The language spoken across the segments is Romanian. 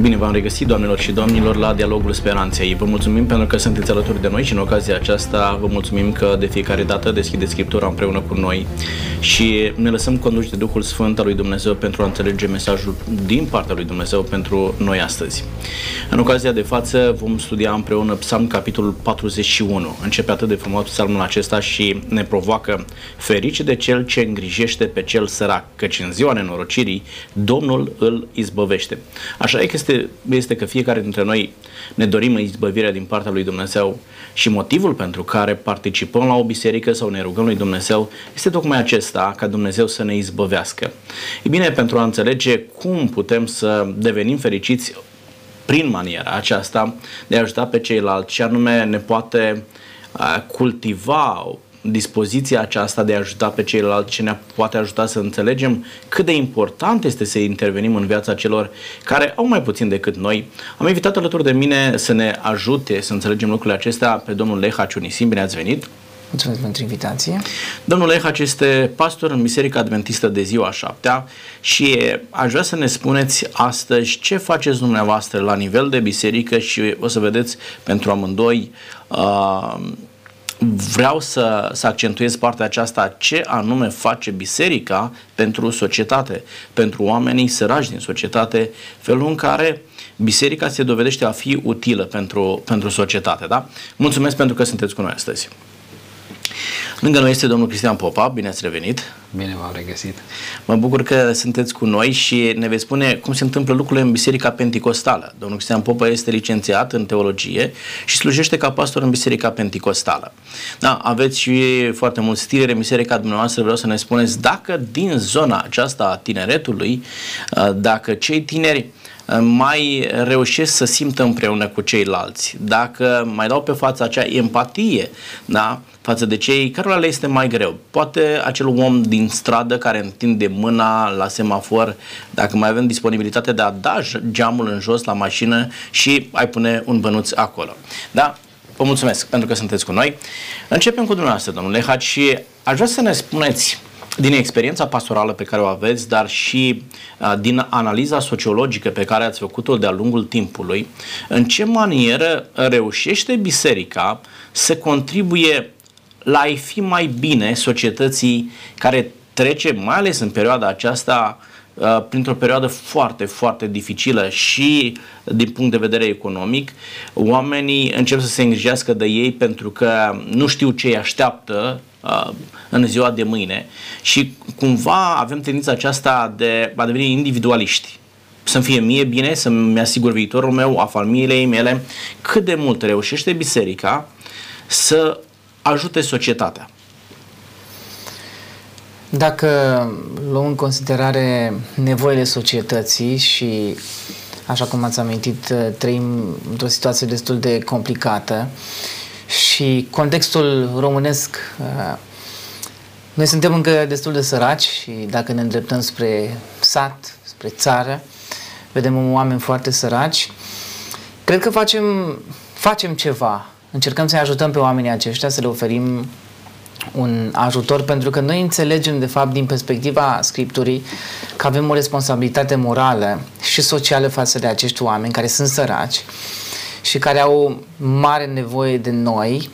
Bine v-am regăsit, doamnelor și domnilor, la Dialogul Speranței. Vă mulțumim pentru că sunteți alături de noi și în ocazia aceasta vă mulțumim că de fiecare dată deschideți Scriptura împreună cu noi și ne lăsăm conduși de Duhul Sfânt al lui Dumnezeu pentru a înțelege mesajul din partea lui Dumnezeu pentru noi astăzi. În ocazia de față vom studia împreună Psalm capitolul 41. Începe atât de frumos psalmul acesta și ne provoacă ferice de cel ce îngrijește pe cel sărac, căci în ziua nenorocirii Domnul îl izbăvește. Așa e că este, este că fiecare dintre noi ne dorim izbăvirea din partea lui Dumnezeu și motivul pentru care participăm la o biserică sau ne rugăm lui Dumnezeu este tocmai acesta, ca Dumnezeu să ne izbăvească. E bine, pentru a înțelege cum putem să devenim fericiți prin maniera aceasta de a ajuta pe ceilalți și anume ne poate cultiva dispoziția aceasta de a ajuta pe ceilalți ce ne poate ajuta să înțelegem cât de important este să intervenim în viața celor care au mai puțin decât noi. Am invitat alături de mine să ne ajute să înțelegem lucrurile acestea pe domnul Leha Ciunisim. Bine ați venit! Mulțumesc pentru invitație. Domnul Lehac este pastor în Biserica Adventistă de ziua șaptea și aș vrea să ne spuneți astăzi ce faceți dumneavoastră la nivel de biserică și o să vedeți pentru amândoi uh, vreau să, să accentuez partea aceasta, ce anume face biserica pentru societate, pentru oamenii săraci din societate, felul în care biserica se dovedește a fi utilă pentru, pentru societate. Da? Mulțumesc pentru că sunteți cu noi astăzi. Lângă noi este domnul Cristian Popa, bine ați revenit. Bine v-am regăsit. Mă bucur că sunteți cu noi și ne veți spune cum se întâmplă lucrurile în Biserica Pentecostală. Domnul Cristian Popa este licențiat în teologie și slujește ca pastor în Biserica Pentecostală. Da, aveți și foarte mulți tineri în biserica dumneavoastră, vreau să ne spuneți dacă din zona aceasta a tineretului, dacă cei tineri mai reușesc să simtă împreună cu ceilalți, dacă mai dau pe fața acea empatie da, față de cei cărora le este mai greu. Poate acel om din stradă care întinde mâna la semafor, dacă mai avem disponibilitatea de a da geamul în jos la mașină și ai pune un bănuț acolo. Da? Vă mulțumesc pentru că sunteți cu noi. Începem cu dumneavoastră, domnule Haci, și aș vrea să ne spuneți din experiența pastorală pe care o aveți, dar și uh, din analiza sociologică pe care ați făcut-o de-a lungul timpului, în ce manieră reușește biserica să contribuie la a fi mai bine societății care trece, mai ales în perioada aceasta, uh, printr-o perioadă foarte, foarte dificilă și din punct de vedere economic, oamenii încep să se îngrijească de ei pentru că nu știu ce îi așteaptă uh, în ziua de mâine. Și cumva avem tendința aceasta de a deveni individualiști. Să-mi fie mie bine, să-mi asigur viitorul meu, a familiei mele, cât de mult reușește biserica să ajute societatea. Dacă luăm în considerare nevoile societății și, așa cum ați amintit, trăim într-o situație destul de complicată și contextul românesc, noi suntem încă destul de săraci și dacă ne îndreptăm spre sat, spre țară, vedem oameni foarte săraci, cred că facem, facem ceva încercăm să-i ajutăm pe oamenii aceștia, să le oferim un ajutor, pentru că noi înțelegem, de fapt, din perspectiva Scripturii, că avem o responsabilitate morală și socială față de acești oameni care sunt săraci și care au mare nevoie de noi,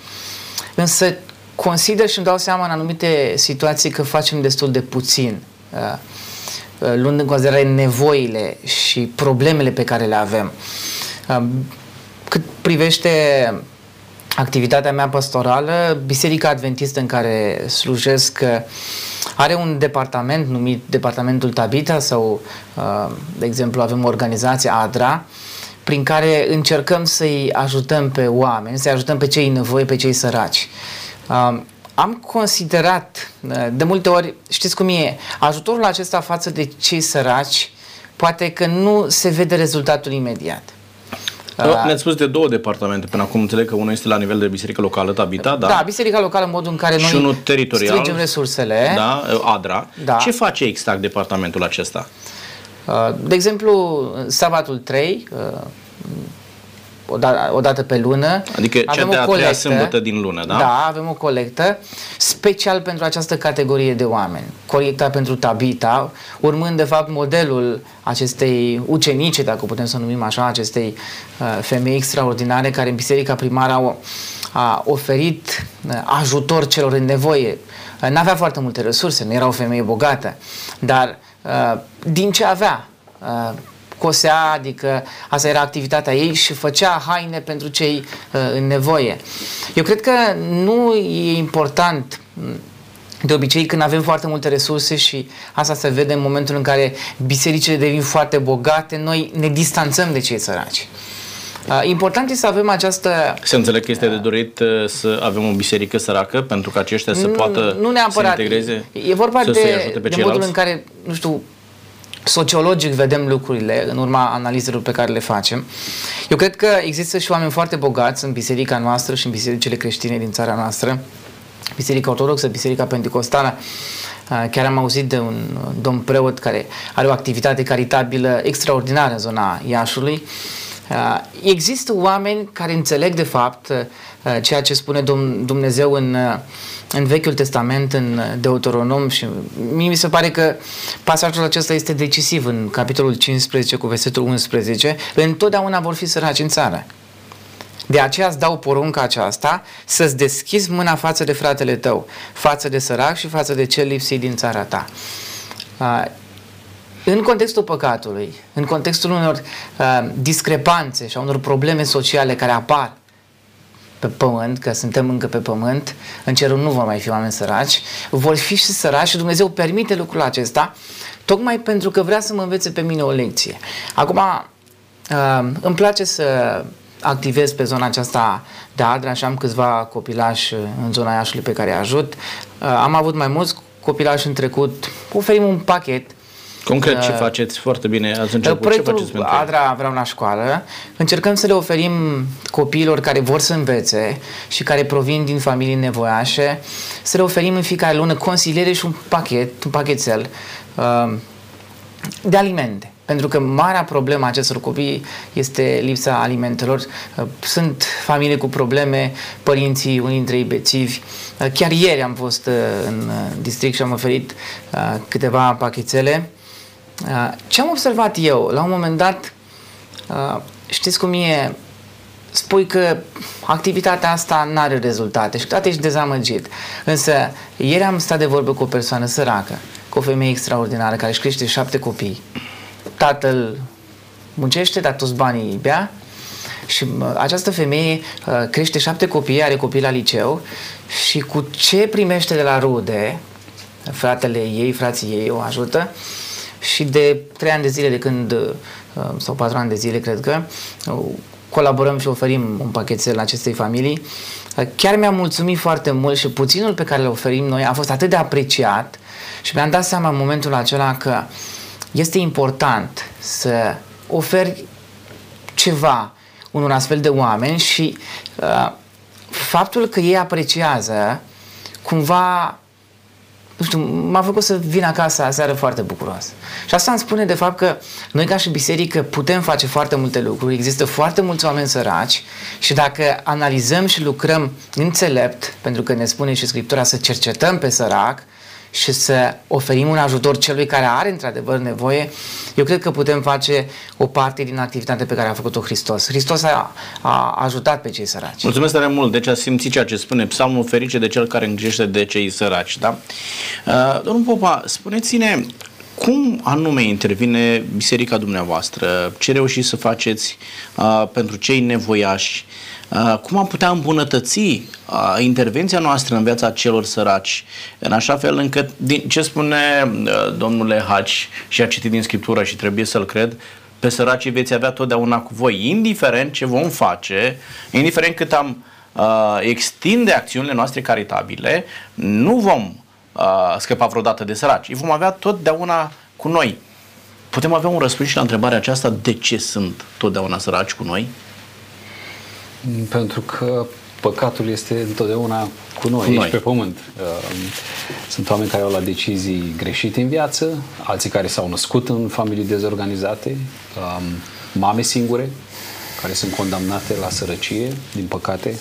însă consider și îmi dau seama în anumite situații că facem destul de puțin, uh, uh, luând în considerare nevoile și problemele pe care le avem. Uh, cât privește activitatea mea pastorală, Biserica Adventistă în care slujesc are un departament numit Departamentul Tabita sau, uh, de exemplu, avem o organizație ADRA prin care încercăm să-i ajutăm pe oameni, să-i ajutăm pe cei nevoi, pe cei săraci. Uh, am considerat, uh, de multe ori, știți cum e, ajutorul acesta față de cei săraci poate că nu se vede rezultatul imediat. Da. Ne-ați spus de două departamente până acum. Înțeleg că unul este la nivel de biserică locală, Tabita, da? Da, biserica locală în modul în care și noi unul teritorial, strângem resursele. Da, ADRA. Da. Ce face exact departamentul acesta? Uh, de exemplu, sabatul 3, uh, o, da, o dată pe lună. Adică avem cea de-a treia sâmbătă din lună, da? Da, avem o colectă special pentru această categorie de oameni. Colecta pentru Tabita, urmând de fapt modelul acestei ucenice, dacă putem să o numim așa, acestei uh, femei extraordinare care în Biserica Primară au a oferit uh, ajutor celor în nevoie. Uh, n-avea foarte multe resurse, nu era o femeie bogată, dar uh, din ce avea, cosea, adică asta era activitatea ei și făcea haine pentru cei în nevoie. Eu cred că nu e important de obicei când avem foarte multe resurse și asta se vede în momentul în care bisericile devin foarte bogate, noi ne distanțăm de cei săraci. Uh, important este să avem această... Se înțeleg că este de dorit uh, să avem o biserică săracă pentru că aceștia să poată nu neapărat. să integreze, E vorba să de, ajute pe de modul în care, nu știu, sociologic vedem lucrurile în urma analizelor pe care le facem. Eu cred că există și oameni foarte bogați în biserica noastră și în bisericile creștine din țara noastră, Biserica Ortodoxă, Biserica Pentecostală. Uh, chiar am auzit de un domn preot care are o activitate caritabilă extraordinară în zona Iașului Uh, există oameni care înțeleg de fapt uh, ceea ce spune Dumnezeu în, uh, în Vechiul Testament, în Deuteronom și mie mi se pare că pasajul acesta este decisiv în capitolul 15 cu versetul 11. Întotdeauna vor fi săraci în țară. De aceea îți dau porunca aceasta să-ți deschizi mâna față de fratele tău, față de sărac și față de cel lipsit din țara ta. În contextul păcatului, în contextul unor uh, discrepanțe și a unor probleme sociale care apar pe pământ, că suntem încă pe pământ, în cerul nu vor mai fi oameni săraci, vor fi și săraci și Dumnezeu permite lucrul acesta, tocmai pentru că vrea să mă învețe pe mine o lecție. Acum, uh, îmi place să activez pe zona aceasta de Adra și am câțiva copilași în zona Iașului pe care îi ajut. Uh, am avut mai mulți copilași în trecut, oferim un pachet Concret, ce uh, faceți foarte bine? Ați început. Proiectul ce faceți pentru Adra vreau la școală. Încercăm să le oferim copiilor care vor să învețe și care provin din familii nevoiașe, să le oferim în fiecare lună consiliere și un pachet, un pachetel uh, de alimente. Pentru că marea problemă a acestor copii este lipsa alimentelor. Uh, sunt familii cu probleme, părinții, unii dintre ei bețivi. Chiar ieri am fost în district și am oferit câteva pachetele Uh, ce am observat eu, la un moment dat, uh, știți cum e, spui că activitatea asta nu are rezultate și toate ești dezamăgit. Însă, ieri am stat de vorbă cu o persoană săracă, cu o femeie extraordinară care își crește șapte copii. Tatăl muncește, dar toți banii îi bea și uh, această femeie crește șapte copii, are copii la liceu și cu ce primește de la rude, fratele ei, frații ei o ajută, și de trei ani de zile de când, uh, sau patru ani de zile, cred că, uh, colaborăm și oferim un pachetel acestei familii. Uh, chiar mi-a mulțumit foarte mult și puținul pe care le oferim noi a fost atât de apreciat și mi-am dat seama în momentul acela că este important să oferi ceva unor astfel de oameni și uh, faptul că ei apreciază cumva nu știu, m-a făcut să vin acasă aseară foarte bucuros. Și asta îmi spune de fapt că noi ca și biserică putem face foarte multe lucruri, există foarte mulți oameni săraci și dacă analizăm și lucrăm înțelept, pentru că ne spune și Scriptura să cercetăm pe sărac, și să oferim un ajutor celui care are într-adevăr nevoie, eu cred că putem face o parte din activitatea pe care a făcut-o Hristos. Hristos a, a ajutat pe cei săraci. Mulțumesc tare mult. Deci a simțit ceea ce spune psalmul ferice de cel care îngrijește de cei săraci. Da? Uh, domnul Popa, spuneți-ne cum anume intervine biserica dumneavoastră? Ce reușiți să faceți uh, pentru cei nevoiași? Uh, cum am putea îmbunătăți uh, intervenția noastră în viața celor săraci, în așa fel încât, din ce spune uh, domnule Haci și a citit din Scriptură și trebuie să-l cred, pe săracii veți avea totdeauna cu voi, indiferent ce vom face, indiferent cât am uh, extinde acțiunile noastre caritabile, nu vom uh, scăpa vreodată de săraci. Îi vom avea totdeauna cu noi. Putem avea un răspuns și la întrebarea aceasta, de ce sunt totdeauna săraci cu noi? Pentru că păcatul este întotdeauna cu noi, cu noi. aici pe pământ. Um, sunt oameni care au luat decizii greșite în viață, alții care s-au născut în familii dezorganizate, um, mame singure, care sunt condamnate la sărăcie, din păcate.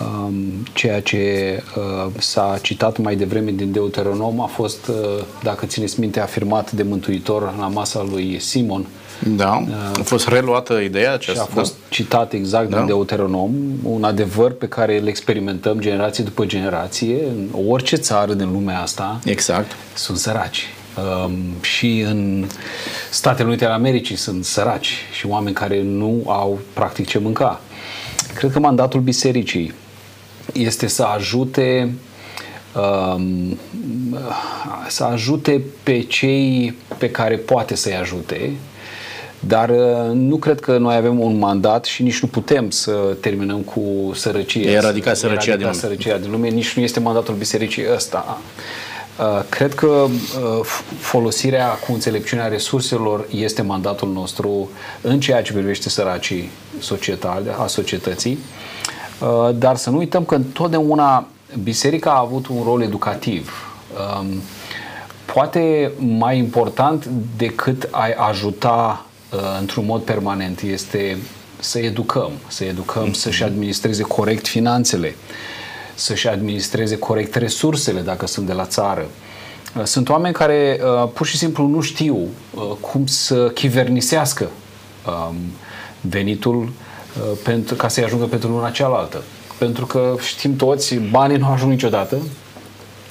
Um, ceea ce uh, s-a citat mai devreme din Deuteronom a fost, uh, dacă țineți minte, afirmat de Mântuitor la masa lui Simon. Da, a fost reluată ideea aceasta. Și a fost da? citat exact da? din Deuteronom, un adevăr pe care îl experimentăm generație după generație în orice țară din lumea asta. Exact. Sunt săraci. Um, și în Statele Unite ale Americii sunt săraci și oameni care nu au practic ce mânca. Cred că mandatul bisericii este să ajute um, să ajute pe cei pe care poate să-i ajute, dar uh, nu cred că noi avem un mandat și nici nu putem să terminăm cu sărăcie. Eradica sărăcia, eradica din, sărăcia din lume. Nici nu este mandatul bisericii ăsta. Uh, cred că uh, folosirea cu înțelepciunea resurselor este mandatul nostru în ceea ce privește săracii societale, a societății, uh, dar să nu uităm că întotdeauna biserica a avut un rol educativ. Um, poate mai important decât a ajuta într-un mod permanent este să educăm, să educăm să-și administreze corect finanțele, să-și administreze corect resursele dacă sunt de la țară. Uh, sunt oameni care uh, pur și simplu nu știu uh, cum să chivernisească um, venitul uh, pentru, ca să-i ajungă pentru luna cealaltă. Pentru că știm toți, banii nu ajung niciodată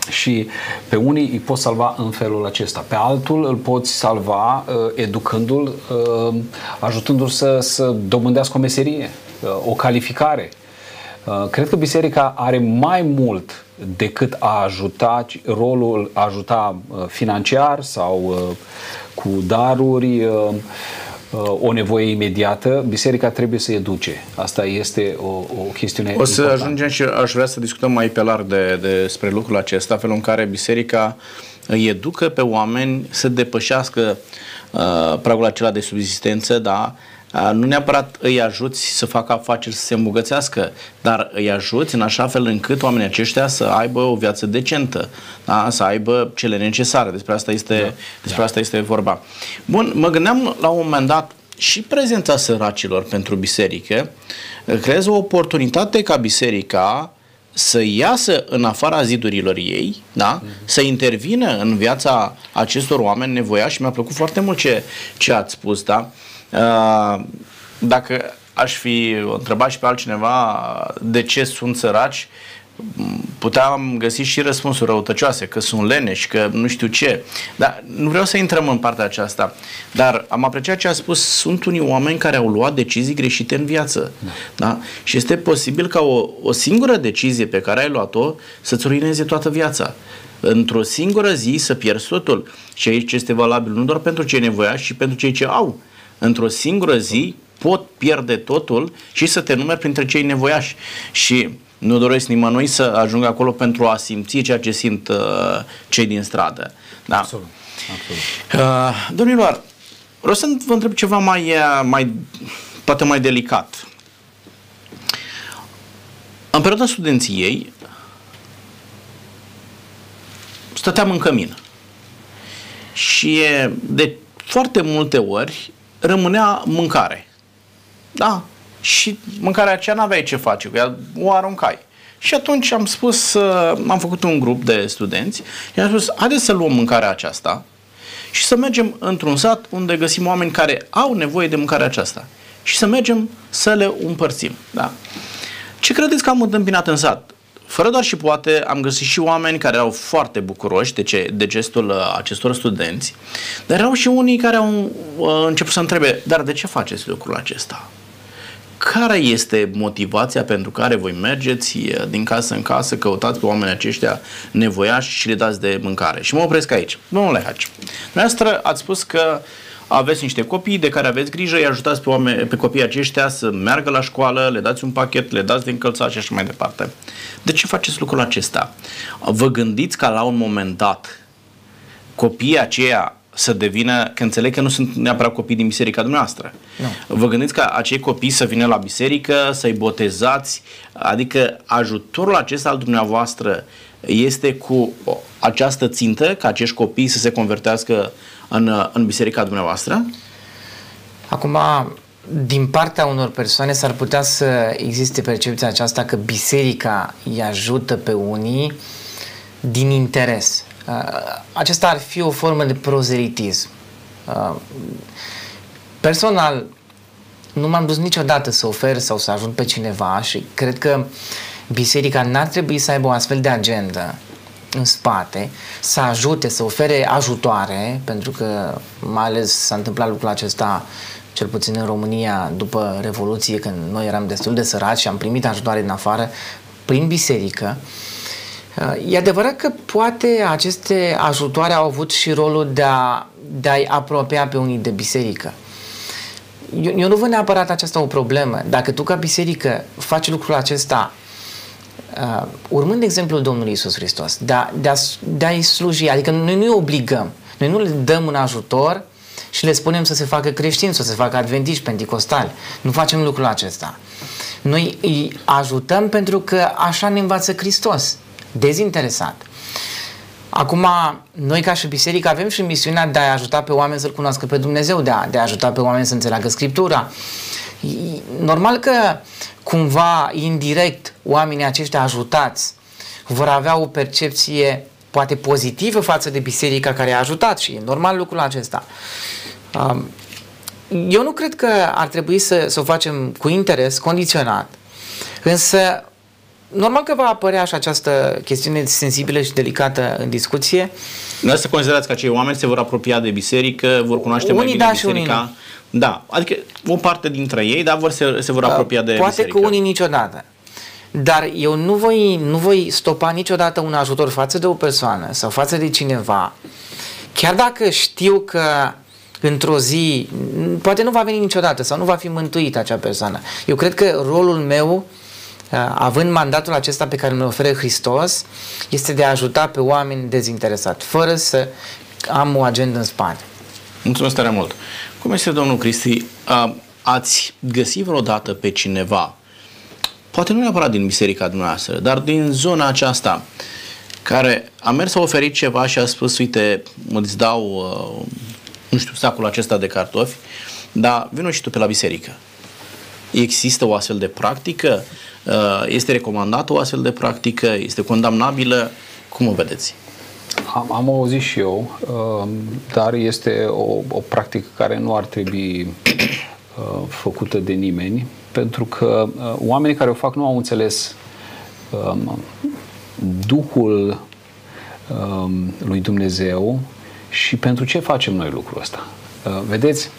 și pe unii îi poți salva în felul acesta. Pe altul îl poți salva uh, educându-l, uh, ajutându-l să, să dobândească o meserie, uh, o calificare. Uh, cred că biserica are mai mult decât a ajuta, rolul a ajuta uh, financiar sau uh, cu daruri, o nevoie imediată, biserica trebuie să educe. Asta este o, o chestiune O să importantă. ajungem și aș vrea să discutăm mai pe larg de, despre lucrul acesta, felul în care biserica îi educă pe oameni să depășească uh, pragul acela de subsistență, da, nu neapărat îi ajuți să facă afaceri să se îmbogățească, dar îi ajuți în așa fel încât oamenii aceștia să aibă o viață decentă, da? să aibă cele necesare. Despre asta este, da. despre da. asta este vorba. Bun, mă gândeam la un moment dat și prezența săracilor pentru biserică creează o oportunitate ca biserica să iasă în afara zidurilor ei, da? Mm-hmm. să intervină în viața acestor oameni nevoiași. Mi-a plăcut foarte mult ce, ce ați spus, da? Uh, dacă aș fi întrebat și pe altcineva de ce sunt săraci, puteam găsi și răspunsuri răutăcioase, că sunt leneși, că nu știu ce. Dar nu vreau să intrăm în partea aceasta. Dar am apreciat ce a spus, sunt unii oameni care au luat decizii greșite în viață. Da? da? Și este posibil ca o, o singură decizie pe care ai luat-o să-ți ruineze toată viața. Într-o singură zi să pierzi totul. Și aici este valabil nu doar pentru cei nevoiași, ci pentru cei ce au într-o singură zi pot pierde totul și să te numeri printre cei nevoiași. Și nu doresc nimănui să ajungă acolo pentru a simți ceea ce simt uh, cei din stradă. Da? Absolut. Absolut. Uh, domnilor, vreau să vă întreb ceva mai, uh, mai, poate mai delicat. În perioada studenției stăteam în cămin. Și de foarte multe ori rămânea mâncare. Da. Și mâncarea aceea n-aveai ce face cu ea, o aruncai. Și atunci am spus, uh, am făcut un grup de studenți și am spus, haideți să luăm mâncarea aceasta și să mergem într-un sat unde găsim oameni care au nevoie de mâncarea aceasta și să mergem să le împărțim. Da? Ce credeți că am întâmpinat în sat? Fără doar și poate, am găsit și oameni care erau foarte bucuroși de, ce, de gestul uh, acestor studenți, dar erau și unii care au uh, început să întrebe, dar de ce faceți lucrul acesta? Care este motivația pentru care voi mergeți uh, din casă în casă, căutați pe oamenii aceștia nevoiași și le dați de mâncare? Și mă opresc aici. Domnule Haci, dumneavoastră ați spus că uh, aveți niște copii de care aveți grijă, îi ajutați pe, oameni, pe copiii aceștia să meargă la școală, le dați un pachet, le dați de încălțat și așa mai departe. De ce faceți lucrul acesta? Vă gândiți ca la un moment dat copiii aceia să devină, că înțeleg că nu sunt neapărat copii din biserica dumneavoastră. Nu. Vă gândiți ca acei copii să vină la biserică, să-i botezați, adică ajutorul acesta al dumneavoastră este cu această țintă, ca acești copii să se convertească în, în biserica dumneavoastră? Acum, din partea unor persoane s-ar putea să existe percepția aceasta că biserica îi ajută pe unii din interes. Uh, acesta ar fi o formă de prozelitism. Uh, personal, nu m-am dus niciodată să ofer sau să ajung pe cineva și cred că biserica n-ar trebui să aibă o astfel de agendă în spate, să ajute, să ofere ajutoare, pentru că mai ales s-a întâmplat lucrul acesta cel puțin în România, după Revoluție, când noi eram destul de săraci și am primit ajutoare din afară, prin biserică. E adevărat că poate aceste ajutoare au avut și rolul de, a, de a-i apropia pe unii de biserică. Eu, eu nu văd neapărat aceasta o problemă. Dacă tu ca biserică faci lucrul acesta uh, urmând exemplul Domnului Isus Hristos, de, a, de, a, de a-i sluji, adică noi nu-i obligăm, noi nu le dăm un ajutor și le spunem să se facă creștini, să se facă adventiști, pentecostali. Nu facem lucrul acesta. Noi îi ajutăm pentru că așa ne învață Hristos, dezinteresat. Acum, noi ca și biserică avem și misiunea de a ajuta pe oameni să-L cunoască pe Dumnezeu, de a, de a ajuta pe oameni să înțeleagă Scriptura. Normal că cumva, indirect, oamenii aceștia ajutați vor avea o percepție poate pozitivă față de biserica care a ajutat și e normal lucrul acesta. Eu nu cred că ar trebui să, să o facem cu interes, condiționat, însă normal că va apărea și această chestiune sensibilă și delicată în discuție. Nu să considerați că acei oameni se vor apropia de biserică, vor cunoaște unii mai bine da biserica. unii Da, adică o parte dintre ei, dar vor se, se vor da, apropia de Poate biserică. că unii niciodată. Dar eu nu voi, nu voi stopa niciodată un ajutor față de o persoană sau față de cineva, chiar dacă știu că într-o zi, poate nu va veni niciodată sau nu va fi mântuită acea persoană. Eu cred că rolul meu, uh, având mandatul acesta pe care mi oferă Hristos, este de a ajuta pe oameni dezinteresat, fără să am o agendă în spate. Mulțumesc tare mult. Cum este, domnul Cristi, uh, ați găsit vreodată pe cineva, poate nu neapărat din biserica dumneavoastră, dar din zona aceasta, care a mers să oferit ceva și a spus, uite, îți dau uh, nu știu, sacul acesta de cartofi, dar vină și tu pe la biserică. Există o astfel de practică? Uh, este recomandată o astfel de practică? Este condamnabilă? Cum o vedeți? Am, am auzit și eu, uh, dar este o, o practică care nu ar trebui uh, făcută de nimeni, pentru că oamenii care o fac nu au înțeles um, Duhul um, lui Dumnezeu și pentru ce facem noi lucrul ăsta? Uh, vedeți,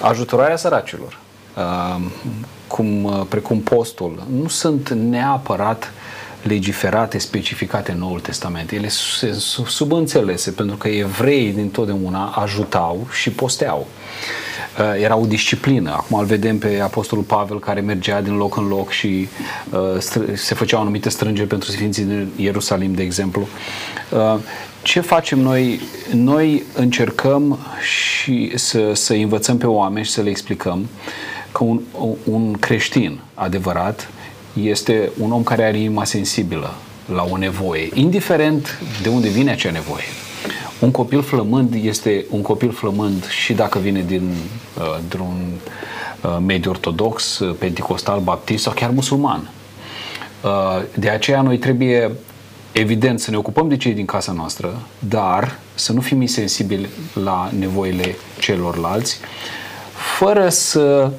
ajutorarea săracilor, uh, cum, uh, precum postul, nu sunt neapărat legiferate, specificate în Noul Testament. Ele sunt subînțelese pentru că evreii din totdeauna ajutau și posteau. Uh, era o disciplină. Acum îl vedem pe Apostolul Pavel care mergea din loc în loc și uh, se făceau anumite strângeri pentru Sfinții din Ierusalim, de exemplu. Uh, ce facem noi? Noi încercăm și să, să învățăm pe oameni și să le explicăm că un, un creștin adevărat este un om care are inima sensibilă la o nevoie, indiferent de unde vine acea nevoie. Un copil flămând este un copil flămând și dacă vine din, uh, dintr-un uh, mediu ortodox, uh, pentecostal, baptist sau chiar musulman. De aceea noi trebuie evident să ne ocupăm de cei din casa noastră, dar să nu fim insensibili la nevoile celorlalți, fără să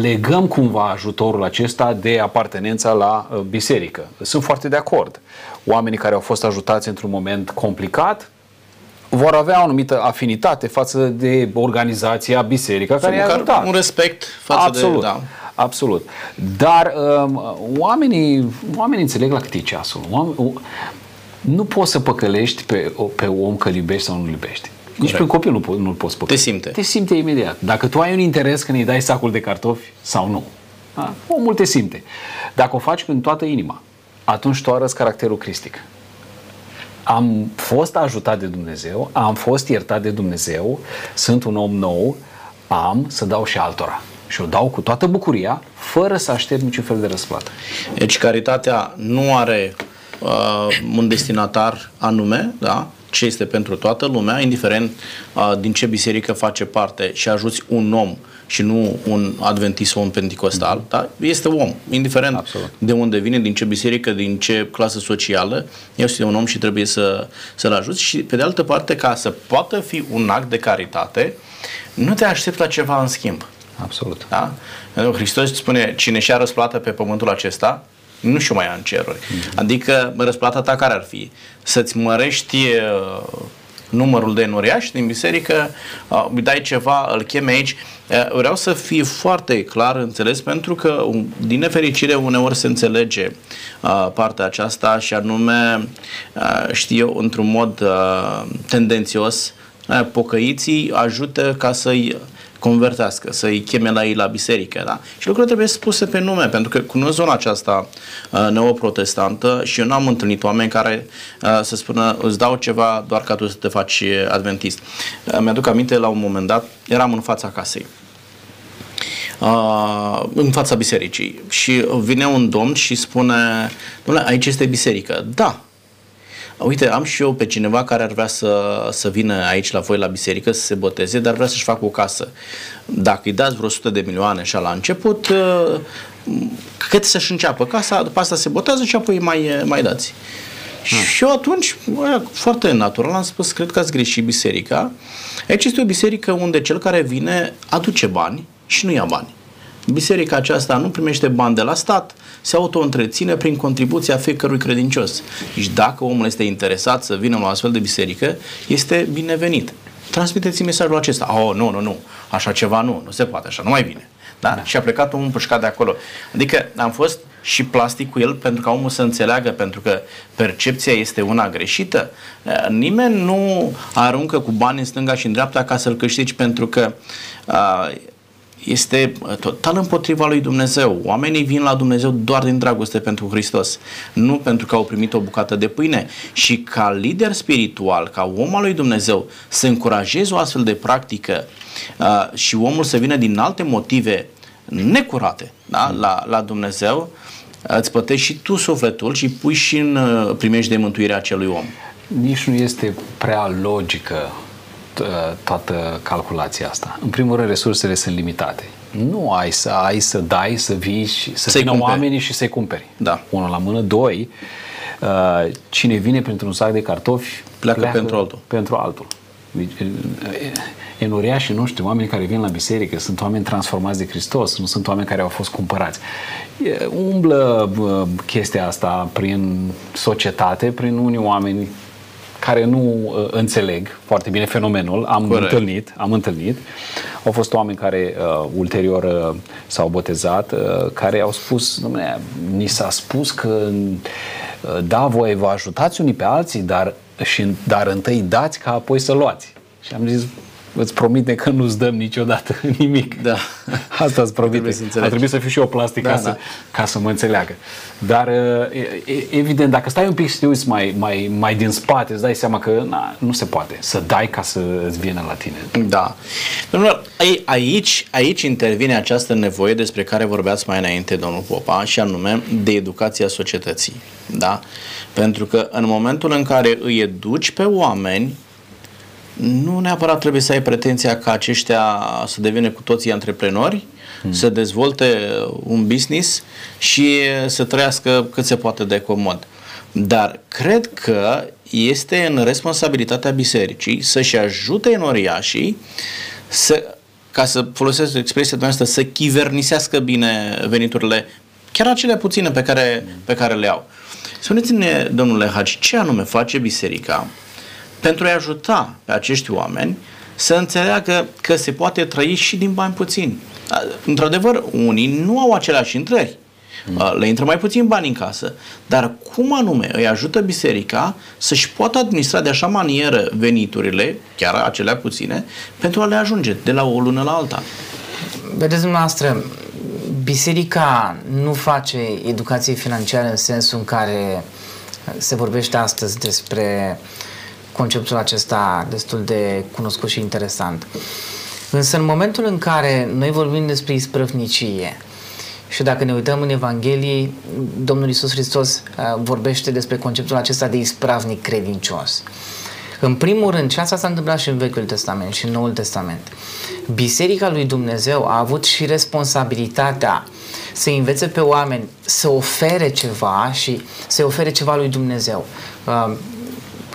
legăm cumva ajutorul acesta de apartenența la biserică. Sunt foarte de acord. Oamenii care au fost ajutați într-un moment complicat vor avea o anumită afinitate față de organizația, biserica care i-a ajutat. Un respect față absolut, de... Da. Absolut. Dar um, oamenii, oamenii înțeleg la cât e ceasul. Oameni, nu poți să păcălești pe, pe om că iubești sau nu iubești. Nici pe copil nu, nu-l poți păcăli. Te simte. Te simte imediat. Dacă tu ai un interes când îi dai sacul de cartofi sau nu. Da? Omul te simte. Dacă o faci în toată inima, atunci tu arăți caracterul cristic am fost ajutat de Dumnezeu, am fost iertat de Dumnezeu, sunt un om nou, am să dau și altora. Și o dau cu toată bucuria, fără să aștept niciun fel de răsplată. Deci caritatea nu are uh, un destinatar anume, da? Ce este pentru toată lumea, indiferent uh, din ce biserică face parte și ajuți un om și nu un adventist sau un pentecostal, mm-hmm. da? este om, indiferent Absolut. de unde vine, din ce biserică, din ce clasă socială, este un om și trebuie să, să-l ajuți și pe de altă parte, ca să poată fi un act de caritate, nu te aștepți la ceva în schimb. Absolut. Da? Hristos spune, cine și-a răsplată pe pământul acesta, nu și mai ia în ceruri. Mm-hmm. Adică răsplata ta care ar fi? Să-ți mărești uh, numărul de noriași din biserică, uh, îi dai ceva, îl cheme aici. Uh, vreau să fie foarte clar înțeles pentru că din nefericire uneori se înțelege partea aceasta și anume știu eu într-un mod tendențios pocăiții ajută ca să-i convertească, să-i cheme la ei la biserică. Da? Și lucrurile trebuie spuse pe nume, pentru că cunosc zona aceasta uh, neoprotestantă și eu n-am întâlnit oameni care uh, să spună îți dau ceva doar ca tu să te faci adventist. Uh, mi-aduc aminte la un moment dat, eram în fața casei. Uh, în fața bisericii și vine un domn și spune, domnule, aici este biserică. Da, uite, am și eu pe cineva care ar vrea să, să vină aici la voi la biserică să se boteze, dar vrea să-și facă o casă. Dacă îi dați vreo 100 de milioane așa la început, uh, cât să-și înceapă casa, după asta se botează și apoi mai, mai dați. Hmm. Și eu atunci, bă, foarte natural, am spus, cred că ați greșit biserica. Aici este o biserică unde cel care vine aduce bani și nu ia bani. Biserica aceasta nu primește bani de la stat, se auto-întreține prin contribuția fiecărui credincios. Deci dacă omul este interesat să vină la o astfel de biserică, este binevenit. Transmiteți mesajul acesta. Oh, nu, nu, nu. Așa ceva nu. Nu se poate așa. Nu mai vine. Da? da. Și a plecat omul împușcat de acolo. Adică am fost și plastic cu el pentru ca omul să înțeleagă, pentru că percepția este una greșită. Nimeni nu aruncă cu bani în stânga și în dreapta ca să-l câștigi pentru că uh, este uh, total împotriva lui Dumnezeu. Oamenii vin la Dumnezeu doar din dragoste pentru Hristos, nu pentru că au primit o bucată de pâine. Și ca lider spiritual, ca om al lui Dumnezeu, să încurajezi o astfel de practică uh, și omul să vină din alte motive necurate da? la, la Dumnezeu, îți plătești și tu sufletul și pui și în uh, primești de mântuirea acelui om. Nici nu este prea logică Uh, toată calculația asta. În primul rând, resursele sunt limitate. Nu ai să ai să dai, să vii și să să vină cumperi. oamenii și să-i cumperi. Da. Unul la mână. Doi, uh, cine vine pentru un sac de cartofi pleacă, pleacă pentru altul. Pentru altul. Deci, enoriașii noștri, oamenii care vin la biserică, sunt oameni transformați de Hristos, nu sunt oameni care au fost cumpărați. Umblă chestia asta prin societate, prin unii oameni care nu uh, înțeleg foarte bine fenomenul. Am Corect. întâlnit, am întâlnit. Au fost oameni care uh, ulterior uh, s-au botezat, uh, care au spus, domnule, ni s-a spus că uh, da, voi vă ajutați unii pe alții, dar, și, dar întâi dați ca apoi să luați. Și am zis, îți promite că nu-ți dăm niciodată nimic. Da. Asta îți promite. Să A trebuit să fiu și eu plastic da, ca, da. Să, ca să mă înțeleagă. Dar, evident, dacă stai un pic și te uiți mai, mai, mai din spate, îți dai seama că na, nu se poate să dai ca să îți vină la tine. Da. Domnul, aici, aici intervine această nevoie despre care vorbeați mai înainte, domnul Popa, și anume de educația societății. Da? Pentru că în momentul în care îi educi pe oameni nu neapărat trebuie să ai pretenția ca aceștia să devină cu toții antreprenori, hmm. să dezvolte un business și să trăiască cât se poate de comod. Dar cred că este în responsabilitatea bisericii să-și ajute enoriașii să, ca să folosesc expresia noastră, să chivernisească bine veniturile, chiar acele puține pe care, pe care le au. Spuneți-ne, domnule Hagi, ce anume face biserica pentru a ajuta pe acești oameni să înțeleagă că se poate trăi și din bani puțini. Într-adevăr, unii nu au aceleași intrări. Mm. Le intră mai puțin bani în casă. Dar cum anume îi ajută biserica să-și poată administra de așa manieră veniturile, chiar acelea puține, pentru a le ajunge de la o lună la alta? Vedeți dumneavoastră, biserica nu face educație financiară în sensul în care se vorbește astăzi despre uh, conceptul acesta destul de cunoscut și interesant. Însă în momentul în care noi vorbim despre isprăvnicie și dacă ne uităm în Evanghelie, Domnul Isus Hristos uh, vorbește despre conceptul acesta de ispravnic credincios. În primul rând, și asta s-a întâmplat și în Vechiul Testament și în Noul Testament, Biserica lui Dumnezeu a avut și responsabilitatea să învețe pe oameni să ofere ceva și să ofere ceva lui Dumnezeu.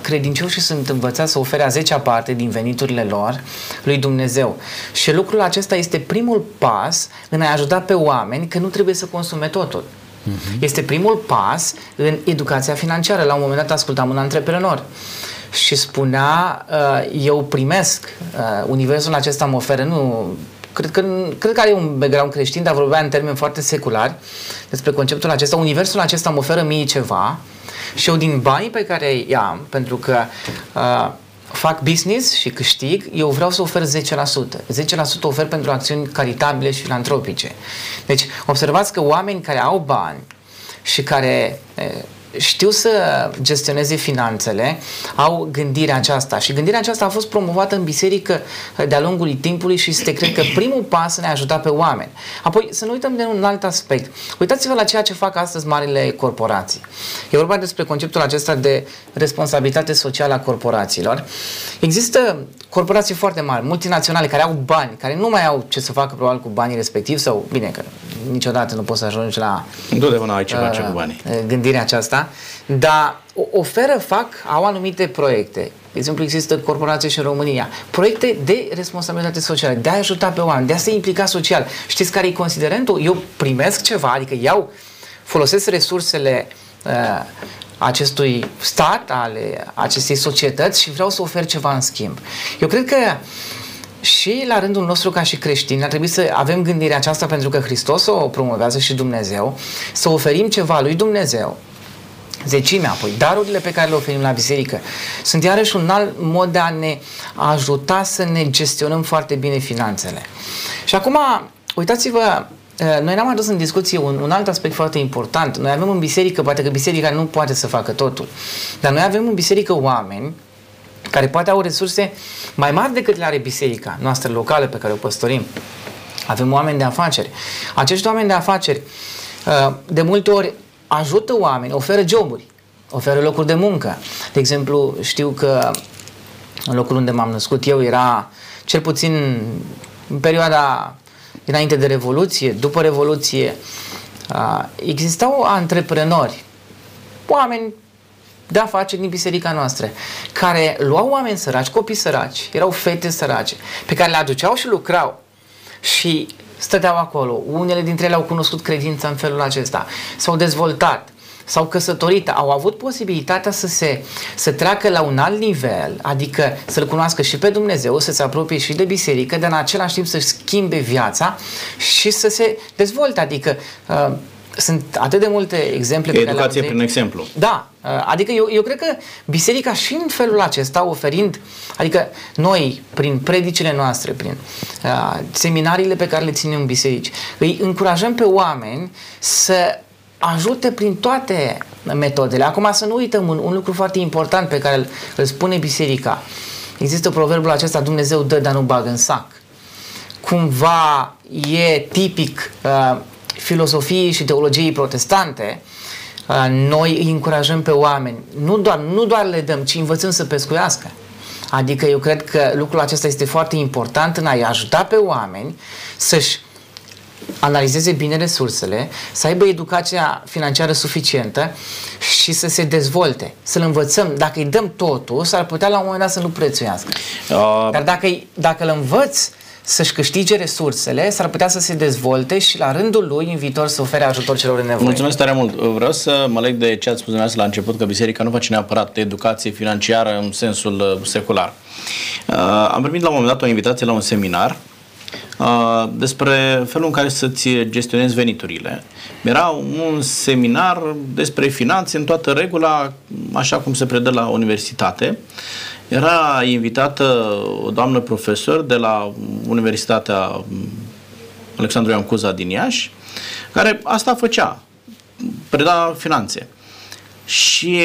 Uh, credincioșii sunt învățați să ofere a zecea parte din veniturile lor lui Dumnezeu. Și lucrul acesta este primul pas în a ajuta pe oameni că nu trebuie să consume totul. Uh-huh. Este primul pas în educația financiară. La un moment dat ascultam un antreprenor și spunea, uh, eu primesc, uh, universul acesta mă oferă, nu cred că, cred că are un background creștin, dar vorbea în termeni foarte seculari despre conceptul acesta. Universul acesta mă oferă mie ceva și eu din banii pe care îi am, pentru că uh, fac business și câștig, eu vreau să ofer 10%. 10% ofer pentru acțiuni caritabile și filantropice. Deci, observați că oameni care au bani și care știu să gestioneze finanțele, au gândirea aceasta și gândirea aceasta a fost promovată în biserică de-a lungul timpului și este, cred că, primul pas în a ajuta pe oameni. Apoi, să nu uităm de un alt aspect. Uitați-vă la ceea ce fac astăzi marile corporații. E vorba despre conceptul acesta de responsabilitate socială a corporațiilor. Există corporații foarte mari, multinaționale, care au bani, care nu mai au ce să facă probabil cu banii respectivi sau, bine, că niciodată nu poți să ajungi la... Întotdeauna ai ceva uh, ce cu banii. Gândirea aceasta, dar oferă, fac, au anumite proiecte. De exemplu, există corporații și în România. Proiecte de responsabilitate socială, de a ajuta pe oameni, de a se implica social. Știți care e considerentul? Eu primesc ceva, adică iau, folosesc resursele uh, acestui stat, ale acestei societăți și vreau să ofer ceva în schimb. Eu cred că și la rândul nostru ca și creștini ar trebui să avem gândirea aceasta pentru că Hristos o promovează și Dumnezeu, să oferim ceva lui Dumnezeu, zecimea, apoi darurile pe care le oferim la biserică sunt iarăși un alt mod de a ne ajuta să ne gestionăm foarte bine finanțele. Și acum, uitați-vă Eh, noi n-am adus în discuție un, un alt aspect foarte important. Noi avem în biserică, poate că biserica nu poate să facă totul, dar noi avem în biserică oameni care poate au resurse mai mari decât le are biserica noastră locală pe care o păstorim. Avem oameni de afaceri. Acești oameni de afaceri eh, de multe ori ajută oameni, oferă joburi, oferă locuri de muncă. De exemplu, știu că în locul unde m-am născut eu era cel puțin în perioada înainte de Revoluție, după Revoluție, existau antreprenori, oameni de afaceri din biserica noastră, care luau oameni săraci, copii săraci, erau fete sărace, pe care le aduceau și lucrau și stăteau acolo. Unele dintre ele au cunoscut credința în felul acesta, s-au dezvoltat, s-au căsătorit, au avut posibilitatea să se să treacă la un alt nivel, adică să-L cunoască și pe Dumnezeu, să se apropie și de biserică, dar în același timp să-și schimbe viața și să se dezvolte, adică uh, sunt atât de multe exemple. Educație prin exemplu. Da, uh, adică eu, eu cred că biserica și în felul acesta oferind, adică noi prin predicile noastre, prin uh, seminariile pe care le ținem în biserici, îi încurajăm pe oameni să ajute prin toate metodele. Acum să nu uităm un, un lucru foarte important pe care îl, îl spune biserica. Există proverbul acesta, Dumnezeu dă, dar nu bagă în sac. Cumva e tipic uh, filosofiei și teologiei protestante, uh, noi îi încurajăm pe oameni, nu doar, nu doar le dăm, ci învățăm să pescuiască. Adică eu cred că lucrul acesta este foarte important în a-i ajuta pe oameni să-și analizeze bine resursele, să aibă educația financiară suficientă și să se dezvolte, să-l învățăm. Dacă îi dăm totul, s-ar putea la un moment dat să nu prețuiască. Uh... Dar dacă, dacă îl învăț să-și câștige resursele, s-ar putea să se dezvolte și la rândul lui în viitor să ofere ajutor celor în nevoie. Mulțumesc tare mult. Vreau să mă leg de ce ați spus dumneavoastră la început, că biserica nu face neapărat educație financiară în sensul uh, secular. Uh, am primit la un moment dat o invitație la un seminar despre felul în care să-ți gestionezi veniturile. Era un seminar despre finanțe în toată regula, așa cum se predă la universitate. Era invitată o doamnă profesor de la Universitatea Alexandru Ioan Cuza din Iași, care asta făcea, preda finanțe. Și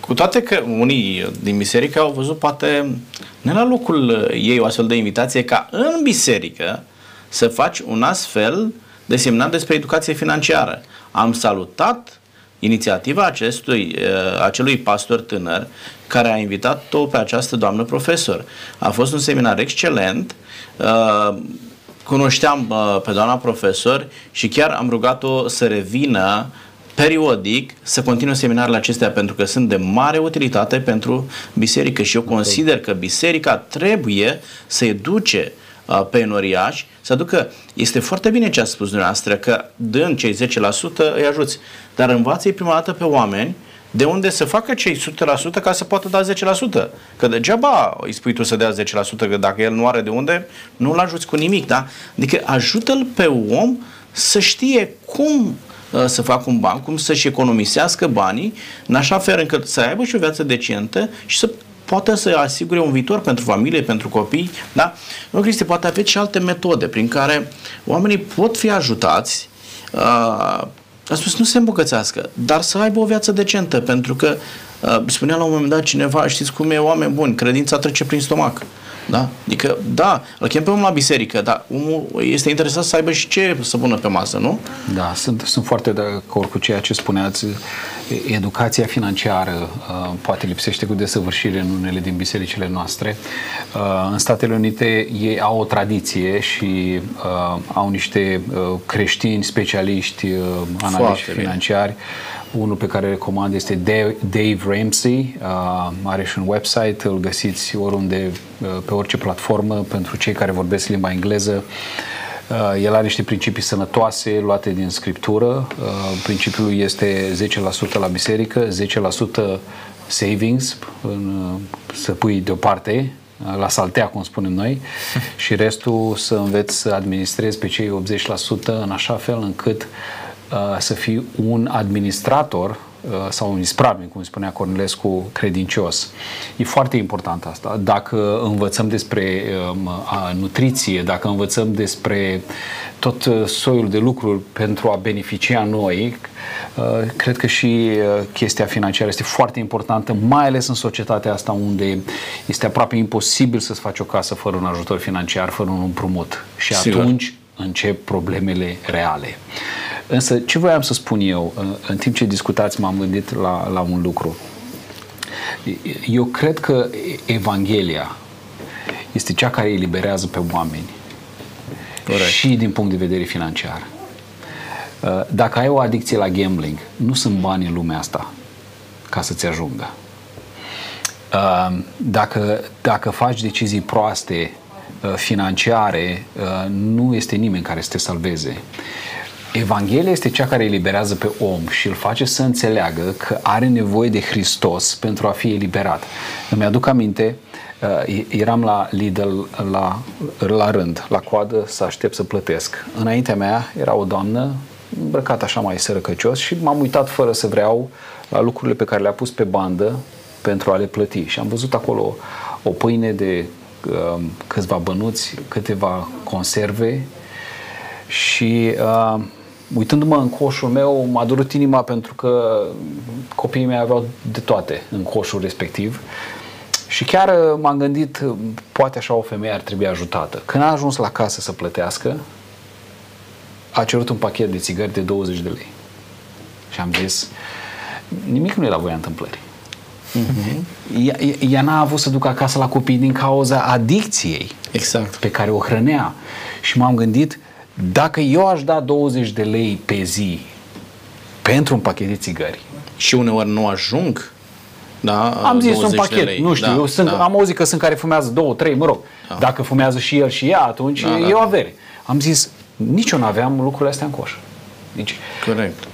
cu toate că unii din biserică au văzut poate nu la locul ei o astfel de invitație ca în biserică să faci un astfel de semnat despre educație financiară. Am salutat inițiativa acestui, uh, acelui pastor tânăr care a invitat-o pe această doamnă profesor. A fost un seminar excelent, uh, cunoșteam uh, pe doamna profesor și chiar am rugat-o să revină periodic să continue seminarele acestea pentru că sunt de mare utilitate pentru biserică și eu consider că biserica trebuie să educe uh, pe enoriași, să aducă, este foarte bine ce a spus dumneavoastră, că dând cei 10% îi ajuți, dar învață-i prima dată pe oameni de unde să facă cei 100% ca să poată da 10%. Că degeaba îi spui tu să dea 10%, că dacă el nu are de unde, nu-l ajuți cu nimic, da? Adică ajută-l pe om să știe cum uh, să facă un ban, cum să-și economisească banii, în așa fel încât să aibă și o viață decentă și să poate să asigure un viitor pentru familie, pentru copii, da? Nu, Cristi, poate aveți și alte metode prin care oamenii pot fi ajutați uh, a spus nu se îmbogățească, dar să aibă o viață decentă, pentru că uh, spunea la un moment dat cineva, știți cum e, oameni buni, credința trece prin stomac. Da? Adică, da, îl chem pe om la biserică, dar omul este interesat să aibă și ce să pună pe masă, nu? Da, sunt, sunt foarte de acord cu ceea ce spuneați. Educația financiară uh, poate lipsește cu desăvârșire în unele din bisericile noastre. Uh, în Statele Unite ei au o tradiție și uh, au niște uh, creștini specialiști, uh, analiști financiari. Bine unul pe care recomand este Dave Ramsey, uh, are și un website, îl găsiți oriunde, uh, pe orice platformă pentru cei care vorbesc limba engleză. Uh, el are niște principii sănătoase luate din scriptură. Uh, principiul este 10% la biserică, 10% savings, în, uh, să pui deoparte, uh, la saltea, cum spunem noi, și restul să înveți să administrezi pe cei 80% în așa fel încât uh, Uh, să fii un administrator uh, sau un ispravnic, cum spunea Cornelescu, credincios. E foarte important asta. Dacă învățăm despre um, nutriție, dacă învățăm despre tot uh, soiul de lucruri pentru a beneficia noi, cred că și chestia financiară este foarte importantă, mai ales în societatea asta unde este aproape imposibil să-ți faci o casă fără un ajutor financiar, fără un împrumut. Și Sigur. atunci încep problemele reale. Însă, ce voiam să spun eu, în timp ce discutați, m-am gândit la, la un lucru. Eu cred că Evanghelia este cea care eliberează pe oameni Corect. și din punct de vedere financiar. Dacă ai o adicție la gambling, nu sunt bani în lumea asta ca să-ți ajungă. Dacă, dacă faci decizii proaste financiare, nu este nimeni care să te salveze. Evanghelia este cea care eliberează pe om și îl face să înțeleagă că are nevoie de Hristos pentru a fi eliberat. Îmi aduc aminte, uh, eram la Lidl la, la rând, la coadă, să aștept să plătesc. Înaintea mea era o doamnă îmbrăcată așa mai sărăcăcios și m-am uitat fără să vreau la lucrurile pe care le-a pus pe bandă pentru a le plăti. Și am văzut acolo o pâine de uh, câțiva bănuți, câteva conserve și uh, uitându-mă în coșul meu, m-a durut inima pentru că copiii mei aveau de toate în coșul respectiv. Și chiar uh, m-am gândit, uh, poate așa o femeie ar trebui ajutată. Când a ajuns la casă să plătească, a cerut un pachet de țigări de 20 de lei. Și am zis, nimic nu e la voia întâmplării. Mm-hmm. Ea, ea n-a avut să ducă acasă la copii din cauza adicției exact. pe care o hrănea. Și m-am gândit, dacă eu aș da 20 de lei pe zi pentru un pachet de țigări și uneori nu ajung da, am zis un pachet, nu știu, da, eu sunt, da. am auzit că sunt care fumează două, trei, mă rog, da. dacă fumează și el și ea, atunci da, e da, o avere. Am zis, nici eu nu aveam lucrurile astea în coș. Deci, Corect.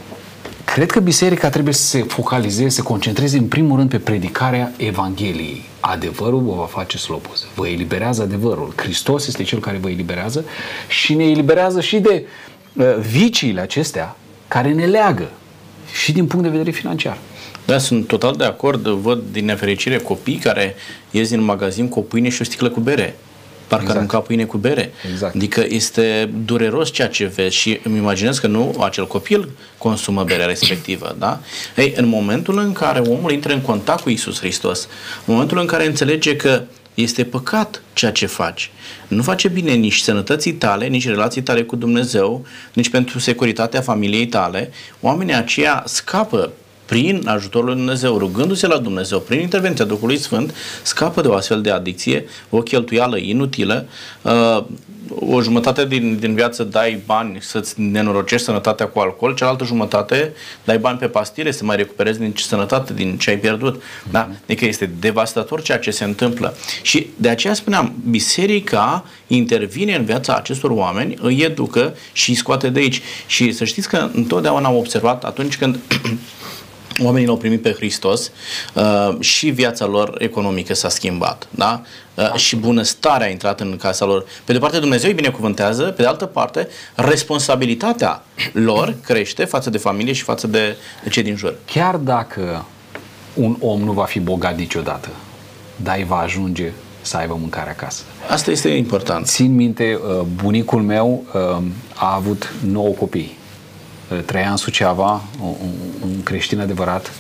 Cred că biserica trebuie să se focalizeze, să se concentreze în primul rând pe predicarea Evangheliei. Adevărul vă va face slobos. Vă eliberează adevărul. Hristos este cel care vă eliberează și ne eliberează și de uh, viciile acestea care ne leagă și din punct de vedere financiar. Da, sunt total de acord. Văd din nefericire copii care ies din magazin cu o pâine și o sticlă cu bere parcă exact. arunca pâine cu bere. Exact. Adică este dureros ceea ce vezi și îmi imaginez că nu acel copil consumă berea respectivă. Da? Ei, în momentul în care omul intră în contact cu Isus Hristos, în momentul în care înțelege că este păcat ceea ce faci. Nu face bine nici sănătății tale, nici relații tale cu Dumnezeu, nici pentru securitatea familiei tale. Oamenii aceia scapă prin ajutorul lui Dumnezeu, rugându-se la Dumnezeu, prin intervenția Duhului Sfânt, scapă de o astfel de adicție, o cheltuială inutilă, uh, o jumătate din, din viață dai bani să-ți nenorocești sănătatea cu alcool, cealaltă jumătate dai bani pe pastile să mai recuperezi din sănătate, din ce ai pierdut. Da? Adică este devastator ceea ce se întâmplă. Și de aceea spuneam, biserica intervine în viața acestor oameni, îi educă și îi scoate de aici. Și să știți că întotdeauna am observat atunci când oamenii l-au primit pe Hristos uh, și viața lor economică s-a schimbat. Da? Uh, și bunăstarea a intrat în casa lor. Pe de parte Dumnezeu îi binecuvântează, pe de altă parte responsabilitatea lor crește față de familie și față de, de cei din jur. Chiar dacă un om nu va fi bogat niciodată, dar îi va ajunge să aibă mâncare acasă. Asta este important. Țin minte, uh, bunicul meu uh, a avut 9 copii Uh, trăia în Suceava, un, un creștin adevărat,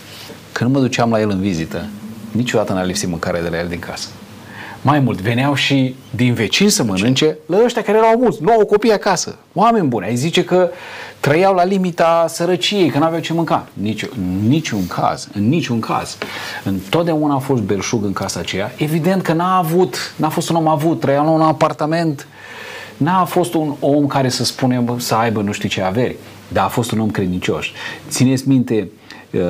când mă duceam la el în vizită, niciodată n-a lipsit mâncare de la el din casă. Mai mult, veneau și din vecini să mănânce la ăștia care erau mulți, nouă copii acasă, oameni buni. Ai zice că trăiau la limita sărăciei, că n-aveau ce mânca. Nici, în niciun caz, în niciun caz. Întotdeauna a fost belșug în casa aceea. Evident că n-a avut, n-a fost un om avut, trăia la un apartament, n-a fost un om care să spunem să aibă nu știu ce averi dar a fost un om credincios. Țineți minte uh,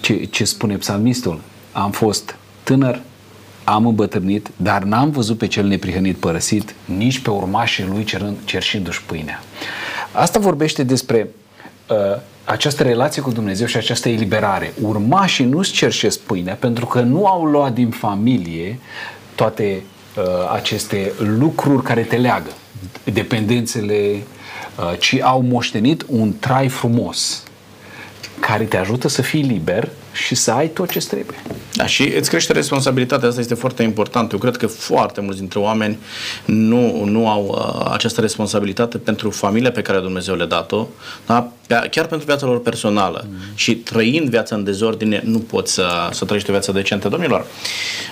ce, ce spune psalmistul? Am fost tânăr, am îmbătrânit, dar n-am văzut pe cel neprihănit părăsit, nici pe urmașii lui cerând, cerșindu-și pâinea. Asta vorbește despre uh, această relație cu Dumnezeu și această eliberare. Urmașii nu-ți cerșesc pâinea pentru că nu au luat din familie toate uh, aceste lucruri care te leagă. Dependențele Uh, ci au moștenit un trai frumos care te ajută să fii liber și să ai tot ce trebuie. Da, și îți crește responsabilitatea, asta este foarte important. Eu cred că foarte mulți dintre oameni nu, nu au uh, această responsabilitate pentru familia pe care Dumnezeu le-a dat-o, da? chiar pentru viața lor personală. Mm. Și trăind viața în dezordine, nu poți să, să trăiești o viață decentă. Domnilor,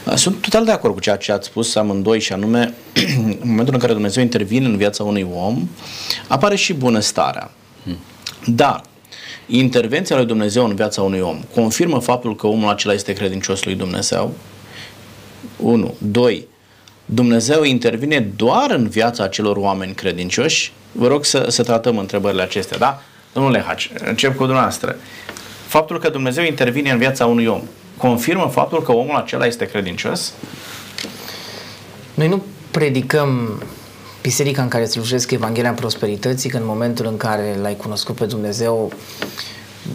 uh, sunt total de acord cu ceea ce ați spus amândoi și anume, în momentul în care Dumnezeu intervine în viața unui om, apare și bunăstarea. Mm. Dar, intervenția lui Dumnezeu în viața unui om confirmă faptul că omul acela este credincios lui Dumnezeu? 1. 2. Dumnezeu intervine doar în viața acelor oameni credincioși? Vă rog să, să tratăm întrebările acestea, da? Domnule Haci, încep cu dumneavoastră. Faptul că Dumnezeu intervine în viața unui om confirmă faptul că omul acela este credincios? Noi nu predicăm biserica în care slujesc Evanghelia Prosperității, că în momentul în care l-ai cunoscut pe Dumnezeu,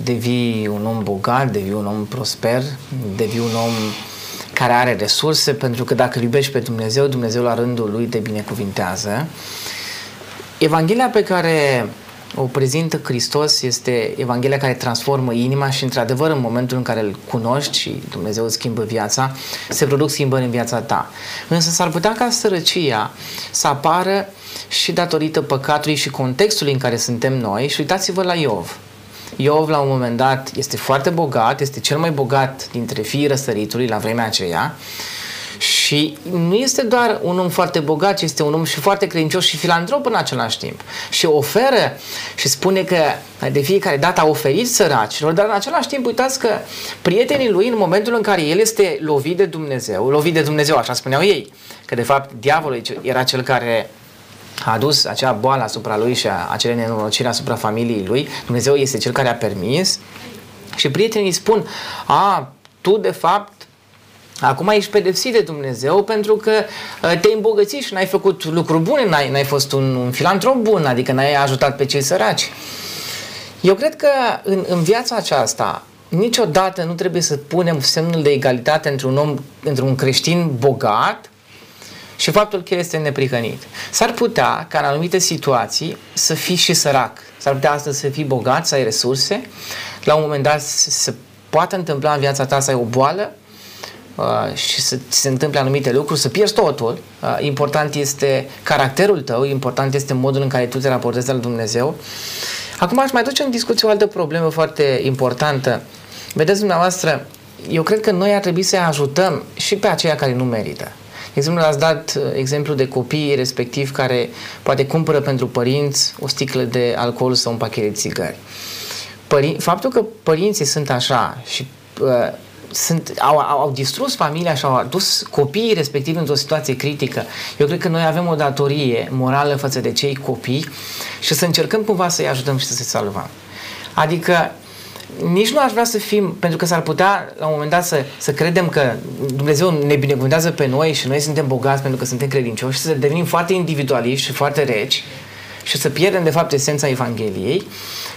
devii un om bogat, devii un om prosper, devii un om care are resurse, pentru că dacă îl iubești pe Dumnezeu, Dumnezeu la rândul lui te binecuvintează. Evanghelia pe care o prezintă Hristos este Evanghelia care transformă inima și, într-adevăr, în momentul în care îl cunoști și Dumnezeu îți schimbă viața, se produc schimbări în viața ta. Însă s-ar putea ca sărăcia să apară și datorită păcatului și contextului în care suntem noi și uitați-vă la Iov. Iov la un moment dat este foarte bogat, este cel mai bogat dintre fiii răsăritului la vremea aceea și nu este doar un om foarte bogat, ci este un om și foarte credincios și filantrop în același timp. Și oferă și spune că de fiecare dată a oferit săracilor, dar în același timp uitați că prietenii lui în momentul în care el este lovit de Dumnezeu, lovit de Dumnezeu, așa spuneau ei, că de fapt diavolul era cel care a adus acea boală asupra lui și acele nenorociri asupra familiei lui, Dumnezeu este cel care a permis și prietenii îi spun, a, tu de fapt Acum ești pedepsit de Dumnezeu pentru că uh, te-ai îmbogățit și n-ai făcut lucruri bune, n-ai, n-ai fost un, un filantrop bun, adică n-ai ajutat pe cei săraci. Eu cred că în, în viața aceasta niciodată nu trebuie să punem semnul de egalitate între un om, între un creștin bogat și faptul că el este neprihănit. S-ar putea ca în anumite situații să fii și sărac. S-ar putea astăzi să fii bogat, să ai resurse, la un moment dat să poate întâmpla în viața ta să ai o boală uh, și să ți se întâmple anumite lucruri, să pierzi totul. Uh, important este caracterul tău, important este modul în care tu te raportezi la Dumnezeu. Acum aș mai duce în discuție o altă problemă foarte importantă. Vedeți dumneavoastră, eu cred că noi ar trebui să ajutăm și pe aceia care nu merită. De exemplu, ați dat uh, exemplu de copii respectiv care poate cumpără pentru părinți o sticlă de alcool sau un pachet de țigări. părin- faptul că părinții sunt așa și uh, sunt, au, au, au distrus familia și au adus copiii respectiv într-o situație critică. Eu cred că noi avem o datorie morală față de cei copii și să încercăm cumva să-i ajutăm și să se salvăm. Adică nici nu aș vrea să fim, pentru că s-ar putea la un moment dat să, să credem că Dumnezeu ne binecuvântează pe noi și noi suntem bogați pentru că suntem credincioși și să devenim foarte individualiști și foarte reci și să pierdem de fapt esența Evangheliei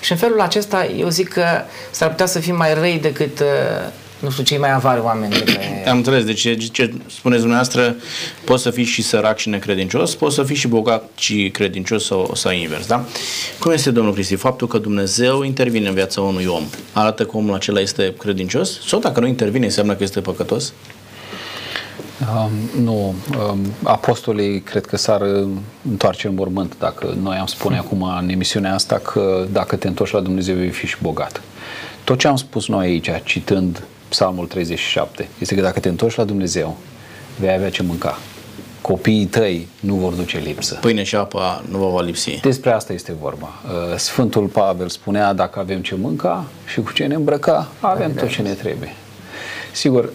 și în felul acesta eu zic că s-ar putea să fim mai răi decât uh, nu știu, cei mai avari oameni de pe... Am înțeles. Deci, ce, ce spuneți dumneavoastră, poți să fii și sărac și necredincios, poți să fii și bogat și credincios sau, sau invers, da? Cum este, domnul Cristi, faptul că Dumnezeu intervine în viața unui om, arată că omul acela este credincios? Sau dacă nu intervine, înseamnă că este păcătos? Um, nu, um, apostolii cred că s-ar uh, întoarce în mormânt dacă noi am spune acum în emisiunea asta că dacă te întorci la Dumnezeu vei fi și bogat. Tot ce am spus noi aici, citând Psalmul 37, este că dacă te întorci la Dumnezeu, vei avea ce mânca. Copiii tăi nu vor duce lipsă. Pâine și apa nu vă va lipsi. Despre asta este vorba. Uh, Sfântul Pavel spunea dacă avem ce mânca și cu ce ne îmbrăca, avem tot ce ne trebuie. Sigur,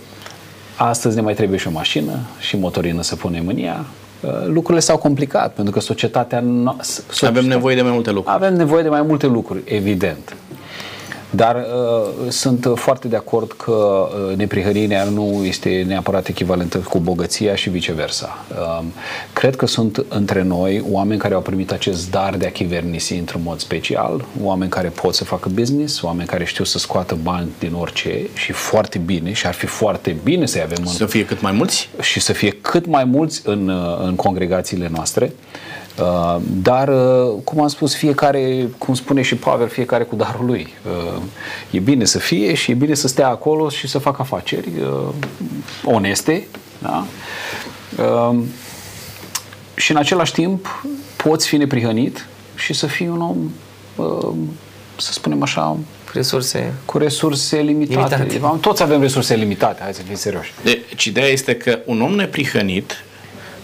astăzi ne mai trebuie și o mașină și motorină să punem în ea. Uh, Lucrurile s-au complicat pentru că societatea... No- so- Avem nevoie de mai multe lucruri. avem nevoie de mai multe lucruri, evident. Dar uh, sunt foarte de acord că uh, neprihănirea nu este neapărat echivalentă cu bogăția și viceversa. Uh, cred că sunt între noi oameni care au primit acest dar de a chivernisi într-un mod special, oameni care pot să facă business, oameni care știu să scoată bani din orice și foarte bine și ar fi foarte bine să-i avem în Să fie cât mai mulți? și să fie cât mai mulți în, uh, în congregațiile noastre. Uh, Dar, uh, cum am spus, fiecare, cum spune și Pavel, fiecare cu darul lui. Uh, E bine să fie și e bine să stea acolo și să facă afaceri oneste. Da? Și în același timp poți fi neprihănit și să fii un om, să spunem așa, Resurse. cu resurse limitate. Limitate. Toți avem resurse limitate, hai să fim serioși. Deci, ideea este că un om neprihănit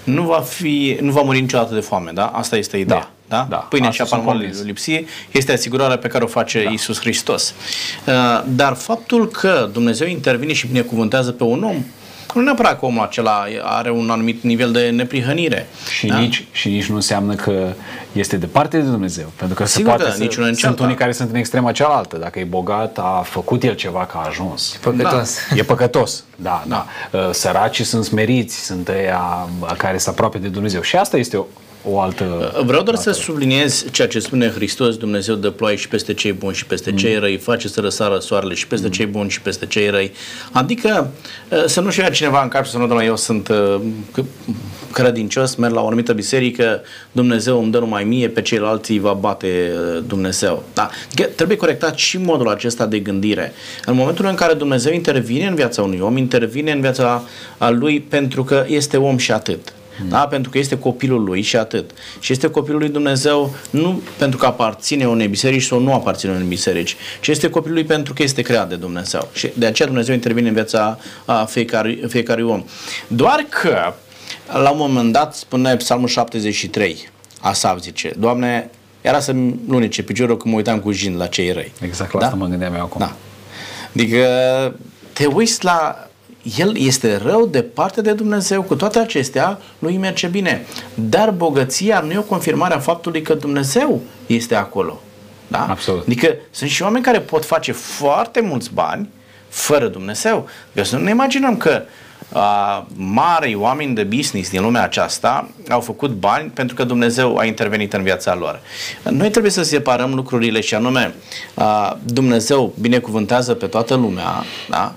nu va, fi, nu va muri niciodată de foame, da? Asta este ideea. Da, Da? da. Pâinea și Asta apa sunt nu convins. lipsie este asigurarea pe care o face da. Isus Hristos. Uh, Dar faptul că Dumnezeu intervine și binecuvântează pe un om, nu neapărat că omul acela are un anumit nivel de neprihănire. Și, da? nici, și nici nu înseamnă că este departe de Dumnezeu. Pentru că se Sigur poate că să, nici una în sunt cealaltă. unii care sunt în extrema cealaltă. Dacă e bogat, a făcut el ceva că a ajuns. Păcătos. E păcătos, da, da. Uh, Săracii sunt smeriți, sunt ăia care sunt aproape de Dumnezeu. Și asta este o, o altă... Vreau doar să subliniez ceea ce spune Hristos, Dumnezeu dă ploaie și peste cei buni și peste cei răi, face să răsară soarele și peste cei buni și peste cei răi. Adică uh, să nu-și ia cineva în cap și să nu, domnule, eu sunt uh, c- credincios, merg la o anumită biserică, Dumnezeu îmi dă numai mie, pe ceilalți îi va bate uh, Dumnezeu. Da? Adică trebuie corectat și modul acesta de gândire. În momentul în care Dumnezeu intervine în viața unui om, intervine în viața a lui pentru că este om și atât. Da? Pentru că este copilul lui și atât. Și este copilul lui Dumnezeu nu pentru că aparține unei biserici sau nu aparține unei biserici, ci este copilul lui pentru că este creat de Dumnezeu. Și de aceea Dumnezeu intervine în viața a fiecare, fiecare om. Doar că, la un moment dat, spune Psalmul 73, Asaf zice, Doamne, era să-mi lunece piciorul când mă uitam cu jin la cei răi. Exact la asta mă gândeam eu acum. Da. Adică te uiți la el este rău departe de Dumnezeu, cu toate acestea lui merge bine. Dar bogăția nu e o confirmare a faptului că Dumnezeu este acolo. Da? Absolut. Adică sunt și oameni care pot face foarte mulți bani fără Dumnezeu. Deci să nu ne imaginăm că uh, mari oameni de business din lumea aceasta au făcut bani pentru că Dumnezeu a intervenit în viața lor. Noi trebuie să separăm lucrurile și anume uh, Dumnezeu binecuvântează pe toată lumea, da?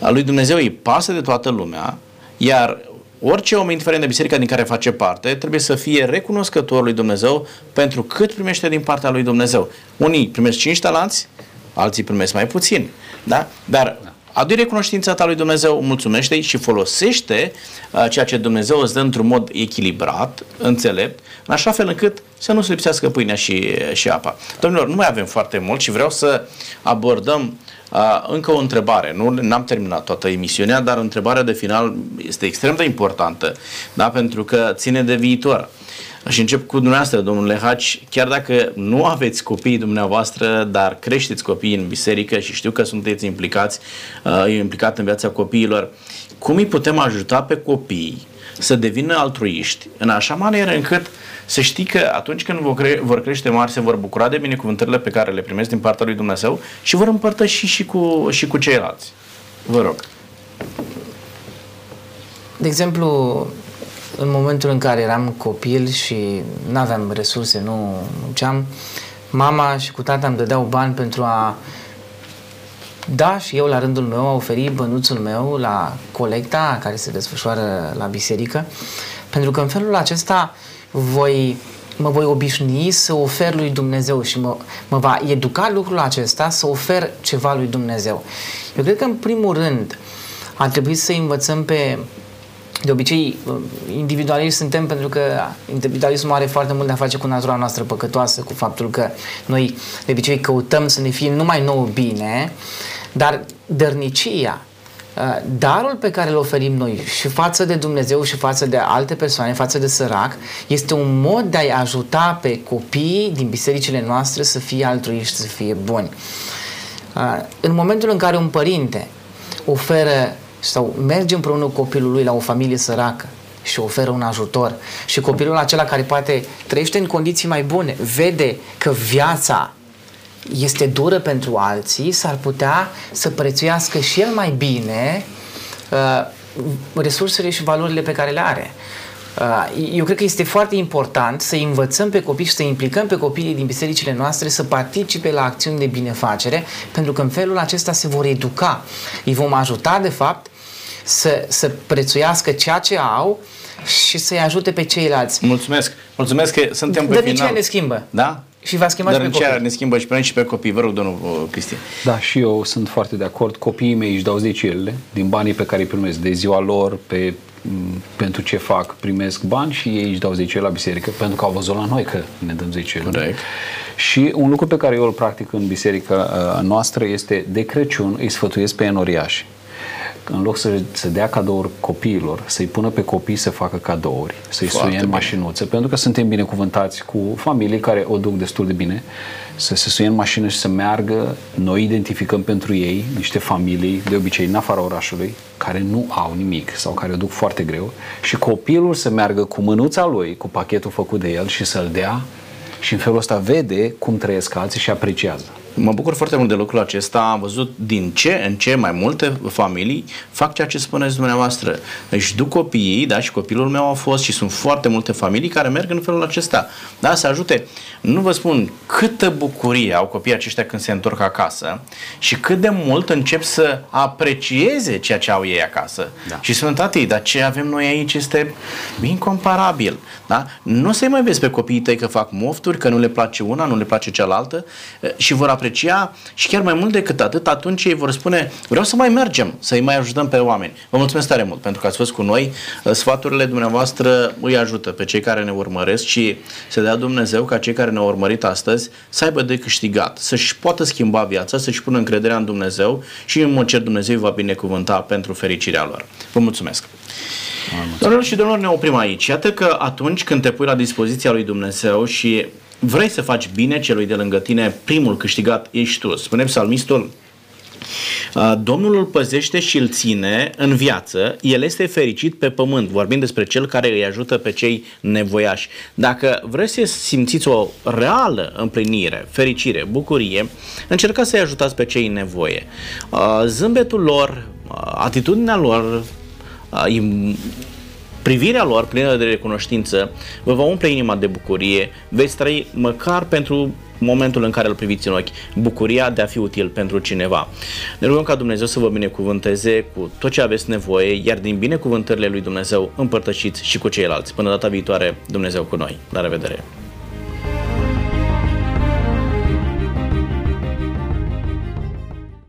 A lui Dumnezeu îi pasă de toată lumea, iar orice om, indiferent de biserica din care face parte, trebuie să fie recunoscător lui Dumnezeu pentru cât primește din partea lui Dumnezeu. Unii primesc 5 talanți, alții primesc mai puțin. Da? Dar adu recunoștința ta lui Dumnezeu, mulțumește-i și folosește uh, ceea ce Dumnezeu îți dă într-un mod echilibrat, înțelept, în așa fel încât să nu se lipsească pâinea și, și apa. Domnilor, nu mai avem foarte mult și vreau să abordăm Uh, încă o întrebare. Nu am terminat toată emisiunea, dar întrebarea de final este extrem de importantă, da? pentru că ține de viitor. Și încep cu dumneavoastră, domnule Haci, chiar dacă nu aveți copiii dumneavoastră, dar creșteți copiii în biserică și știu că sunteți implicați, uh, implicat în viața copiilor, cum îi putem ajuta pe copii să devină altruiști în așa manieră încât să știi că atunci când vor, cre- vor crește mari se vor bucura de binecuvântările pe care le primesc din partea lui Dumnezeu și vor împărtăși și cu, și cu ceilalți. Vă rog. De exemplu, în momentul în care eram copil și nu aveam resurse, nu munceam, mama și cu tata îmi dădeau bani pentru a da și eu la rândul meu a oferi bănuțul meu la colecta care se desfășoară la biserică, pentru că în felul acesta voi, mă voi obișnui să ofer lui Dumnezeu și mă, mă va educa lucrul acesta să ofer ceva lui Dumnezeu. Eu cred că în primul rând ar trebui să învățăm pe de obicei, individualiști suntem pentru că individualismul are foarte mult de a face cu natura noastră păcătoasă, cu faptul că noi de obicei căutăm să ne fie numai nouă bine, dar dărnicia, uh, darul pe care îl oferim noi și față de Dumnezeu și față de alte persoane, față de sărac, este un mod de a-i ajuta pe copiii din bisericile noastre să fie altruiști, să fie buni. Uh, în momentul în care un părinte oferă sau merge împreună cu copilul lui la o familie săracă și oferă un ajutor și copilul acela care poate trăiește în condiții mai bune, vede că viața este dură pentru alții, s-ar putea să prețuiască și el mai bine uh, resursele și valorile pe care le are. Uh, eu cred că este foarte important să învățăm pe copii și să implicăm pe copiii din bisericile noastre să participe la acțiuni de binefacere, pentru că în felul acesta se vor educa. Îi vom ajuta, de fapt, să, să prețuiască ceea ce au și să-i ajute pe ceilalți. Mulțumesc. Mulțumesc că suntem pe Dar final. ne schimbă. Da? Și va schimba Dar și în pe ce copii. ne schimbă și pe noi și pe copii. Vă rog, domnul uh, Cristi. Da, și eu sunt foarte de acord. Copiii mei își dau zecile din banii pe care îi primesc de ziua lor, pe, m, pentru ce fac, primesc bani și ei își dau zecile la biserică, pentru că au văzut la noi că ne dăm zecile. Corect. Și un lucru pe care eu îl practic în biserica uh, noastră este de Crăciun îi sfătuiesc pe enoriași în loc să, să dea cadouri copiilor, să-i pună pe copii să facă cadouri, să-i Foarte suie în bine. mașinuță, pentru că suntem binecuvântați cu familii care o duc destul de bine, să se suie în mașină și să meargă, noi identificăm pentru ei niște familii, de obicei în afara orașului, care nu au nimic sau care o duc foarte greu și copilul să meargă cu mânuța lui, cu pachetul făcut de el și să-l dea și în felul ăsta vede cum trăiesc alții și apreciază. Mă bucur foarte mult de lucrul acesta. Am văzut din ce în ce mai multe familii fac ceea ce spuneți dumneavoastră. Își duc copiii, da, și copilul meu a fost și sunt foarte multe familii care merg în felul acesta. Da, să ajute. Nu vă spun câtă bucurie au copiii aceștia când se întorc acasă și cât de mult încep să aprecieze ceea ce au ei acasă. Da. Și spun, tati, dar ce avem noi aici este incomparabil. Da? Nu o să-i mai vezi pe copiii tăi că fac mofturi, că nu le place una, nu le place cealaltă eh, și vor aprecia și chiar mai mult decât atât, atunci ei vor spune vreau să mai mergem, să-i mai ajutăm pe oameni. Vă mulțumesc tare mult pentru că ați fost cu noi. Eh, Sfaturile dumneavoastră îi ajută pe cei care ne urmăresc și să dea Dumnezeu ca cei care ne-au urmărit astăzi să aibă de câștigat, să-și poată schimba viața, să-și pună încrederea în Dumnezeu și în mod cer Dumnezeu îi va binecuvânta pentru fericirea lor. Vă mulțumesc! Doamnelor și domnilor, ne oprim aici. Iată că atunci când te pui la dispoziția lui Dumnezeu și vrei să faci bine celui de lângă tine, primul câștigat ești tu. Spune psalmistul, "Uh, Domnul îl păzește și îl ține în viață, el este fericit pe pământ, vorbim despre cel care îi ajută pe cei nevoiași. Dacă vreți să simțiți o reală împlinire, fericire, bucurie, încercați să-i ajutați pe cei în nevoie. Uh, Zâmbetul lor, uh, atitudinea lor, uh, im- privirea lor plină de recunoștință vă va umple inima de bucurie, veți trăi măcar pentru momentul în care îl priviți în ochi, bucuria de a fi util pentru cineva. Ne rugăm ca Dumnezeu să vă binecuvânteze cu tot ce aveți nevoie, iar din binecuvântările lui Dumnezeu împărtășiți și cu ceilalți. Până data viitoare, Dumnezeu cu noi. La revedere!